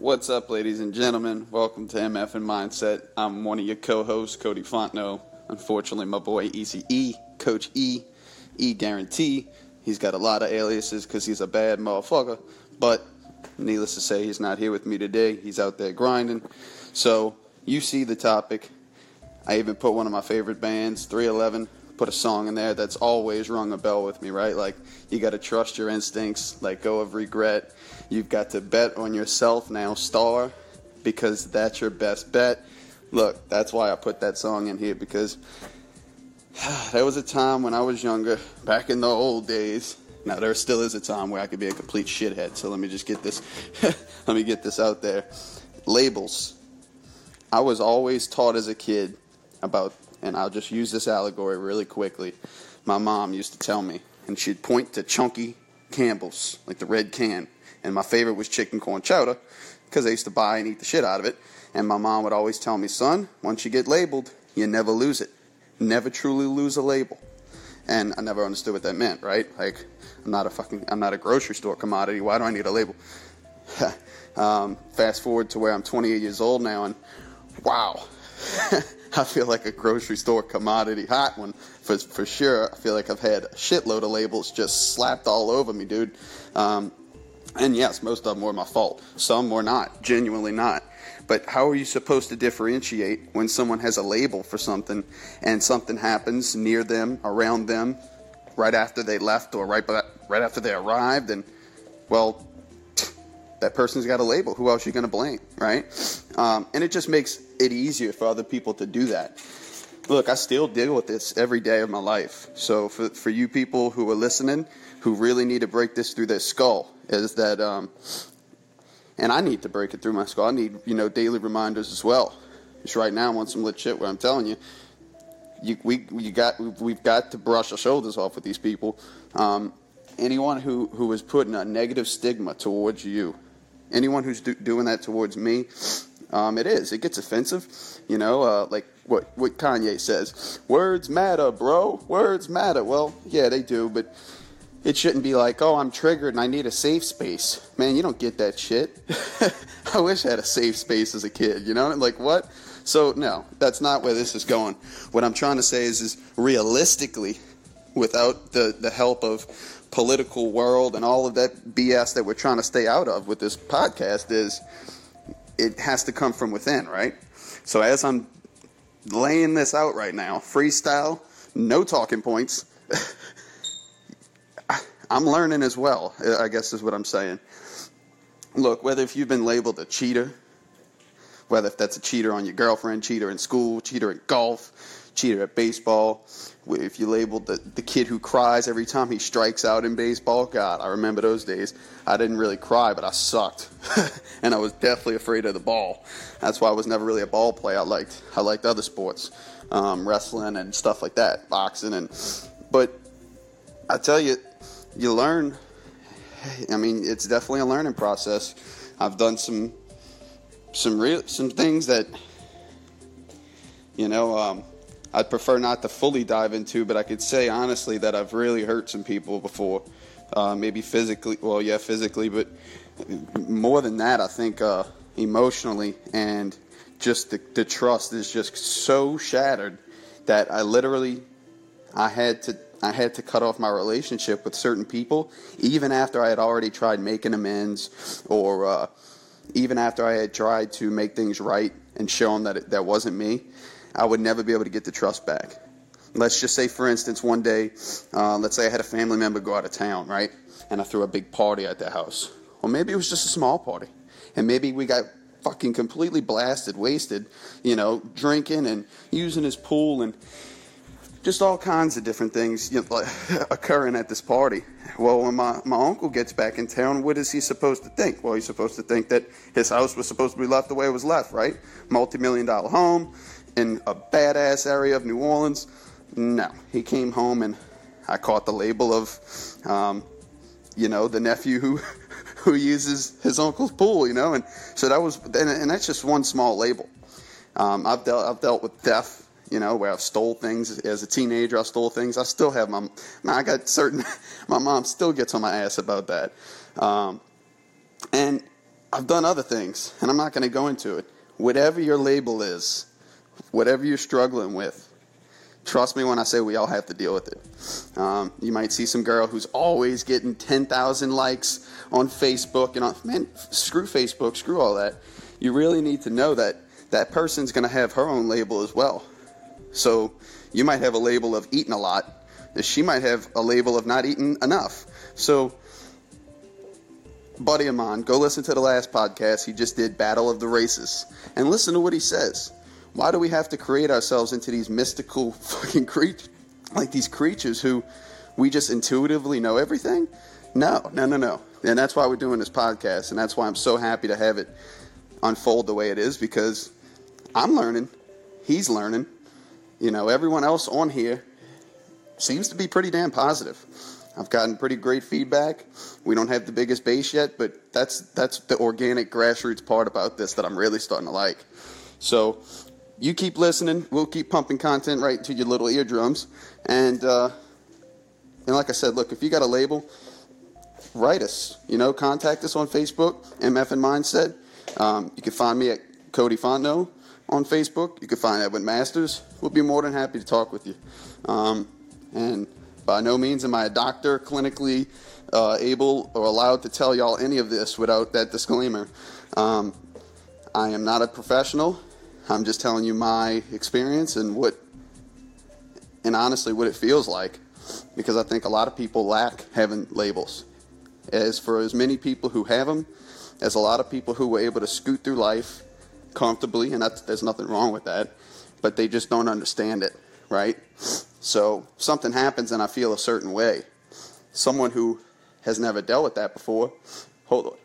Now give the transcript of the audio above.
What's up, ladies and gentlemen? Welcome to MF and Mindset. I'm one of your co-hosts, Cody Fontenot. Unfortunately, my boy Easy E, Coach E, E Guarantee. He's got a lot of aliases because he's a bad motherfucker. But needless to say, he's not here with me today. He's out there grinding. So you see the topic. I even put one of my favorite bands, 311, put a song in there that's always rung a bell with me, right? Like you got to trust your instincts, let go of regret. You've got to bet on yourself now, star, because that's your best bet. Look, that's why I put that song in here because there was a time when I was younger, back in the old days. Now there still is a time where I could be a complete shithead. So let me just get this let me get this out there. Labels. I was always taught as a kid about and I'll just use this allegory really quickly. My mom used to tell me and she'd point to chunky Campbell's, like the red can. And my favorite was chicken corn chowder because I used to buy and eat the shit out of it. And my mom would always tell me, son, once you get labeled, you never lose it. Never truly lose a label. And I never understood what that meant, right? Like, I'm not a fucking, I'm not a grocery store commodity. Why do I need a label? um, fast forward to where I'm 28 years old now, and wow, I feel like a grocery store commodity hot one for for sure. I feel like I've had a shitload of labels just slapped all over me, dude. Um, and yes, most of them were my fault. Some were not, genuinely not. But how are you supposed to differentiate when someone has a label for something and something happens near them, around them, right after they left or right, right after they arrived? And, well, that person's got a label. Who else are you going to blame, right? Um, and it just makes it easier for other people to do that. Look, I still deal with this every day of my life. So for, for you people who are listening, who really need to break this through their skull, is that, um, and I need to break it through my skull. I need, you know, daily reminders as well. Just right now, I'm on some lit shit where I'm telling you, you we you got we've got to brush our shoulders off with these people. Um, anyone who who is putting a negative stigma towards you, anyone who's do, doing that towards me, um, it is. It gets offensive, you know. Uh, like what what Kanye says, words matter, bro. Words matter. Well, yeah, they do, but it shouldn't be like, oh, I'm triggered and I need a safe space. Man, you don't get that shit. I wish I had a safe space as a kid, you know? Like, what? So, no, that's not where this is going. What I'm trying to say is, is realistically, without the, the help of political world and all of that BS that we're trying to stay out of with this podcast, is it has to come from within, right? So, as I'm laying this out right now, freestyle, no talking points. I'm learning as well, I guess is what I'm saying. Look, whether if you've been labeled a cheater, whether if that's a cheater on your girlfriend, cheater in school, cheater at golf, cheater at baseball, if you labeled the, the kid who cries every time he strikes out in baseball, God, I remember those days. I didn't really cry, but I sucked. and I was definitely afraid of the ball. That's why I was never really a ball player. I liked I liked other sports, um, wrestling and stuff like that, boxing and but I tell you, you learn. I mean, it's definitely a learning process. I've done some some real some things that you know um, I'd prefer not to fully dive into, but I could say honestly that I've really hurt some people before. Uh, maybe physically, well, yeah, physically, but more than that, I think uh, emotionally and just the, the trust is just so shattered that I literally I had to I had to cut off my relationship with certain people, even after I had already tried making amends, or uh, even after I had tried to make things right and show them that it, that wasn't me. I would never be able to get the trust back. Let's just say, for instance, one day, uh, let's say I had a family member go out of town, right? And I threw a big party at their house. Or maybe it was just a small party. And maybe we got fucking completely blasted, wasted, you know, drinking and using his pool and just all kinds of different things you know, occurring at this party. Well, when my, my uncle gets back in town, what is he supposed to think? Well, he's supposed to think that his house was supposed to be left the way it was left, right? Multi million dollar home in a badass area of New Orleans. No, he came home and I caught the label of, um, you know, the nephew who. Who uses his uncle's pool, you know, and so that was, and, and that's just one small label. Um, I've dealt, I've dealt with theft you know, where I've stole things as a teenager. I stole things. I still have my, I got certain, my mom still gets on my ass about that. Um, and I've done other things, and I'm not going to go into it. Whatever your label is, whatever you're struggling with, trust me when I say we all have to deal with it. Um, you might see some girl who's always getting 10,000 likes on Facebook, and on, man, screw Facebook, screw all that. You really need to know that that person's going to have her own label as well. So you might have a label of eating a lot, she might have a label of not eating enough. So buddy of mine, go listen to the last podcast. He just did Battle of the Races. And listen to what he says. Why do we have to create ourselves into these mystical fucking creatures, like these creatures who we just intuitively know everything? No, no, no, no. And that's why we're doing this podcast. And that's why I'm so happy to have it unfold the way it is because I'm learning. He's learning. You know, everyone else on here seems to be pretty damn positive. I've gotten pretty great feedback. We don't have the biggest base yet, but that's that's the organic grassroots part about this that I'm really starting to like. So you keep listening. We'll keep pumping content right to your little eardrums. And uh, and like I said, look, if you got a label, write us. You know, contact us on Facebook, MF and Mindset. Um, you can find me at Cody Fontenot on Facebook. You can find Edwin Masters. We'll be more than happy to talk with you. Um, and by no means am I a doctor, clinically uh, able or allowed to tell y'all any of this without that disclaimer. Um, I am not a professional. I'm just telling you my experience and what, and honestly, what it feels like, because I think a lot of people lack having labels. As for as many people who have them, as a lot of people who were able to scoot through life comfortably, and there's nothing wrong with that, but they just don't understand it, right? So something happens and I feel a certain way. Someone who has never dealt with that before, hold on.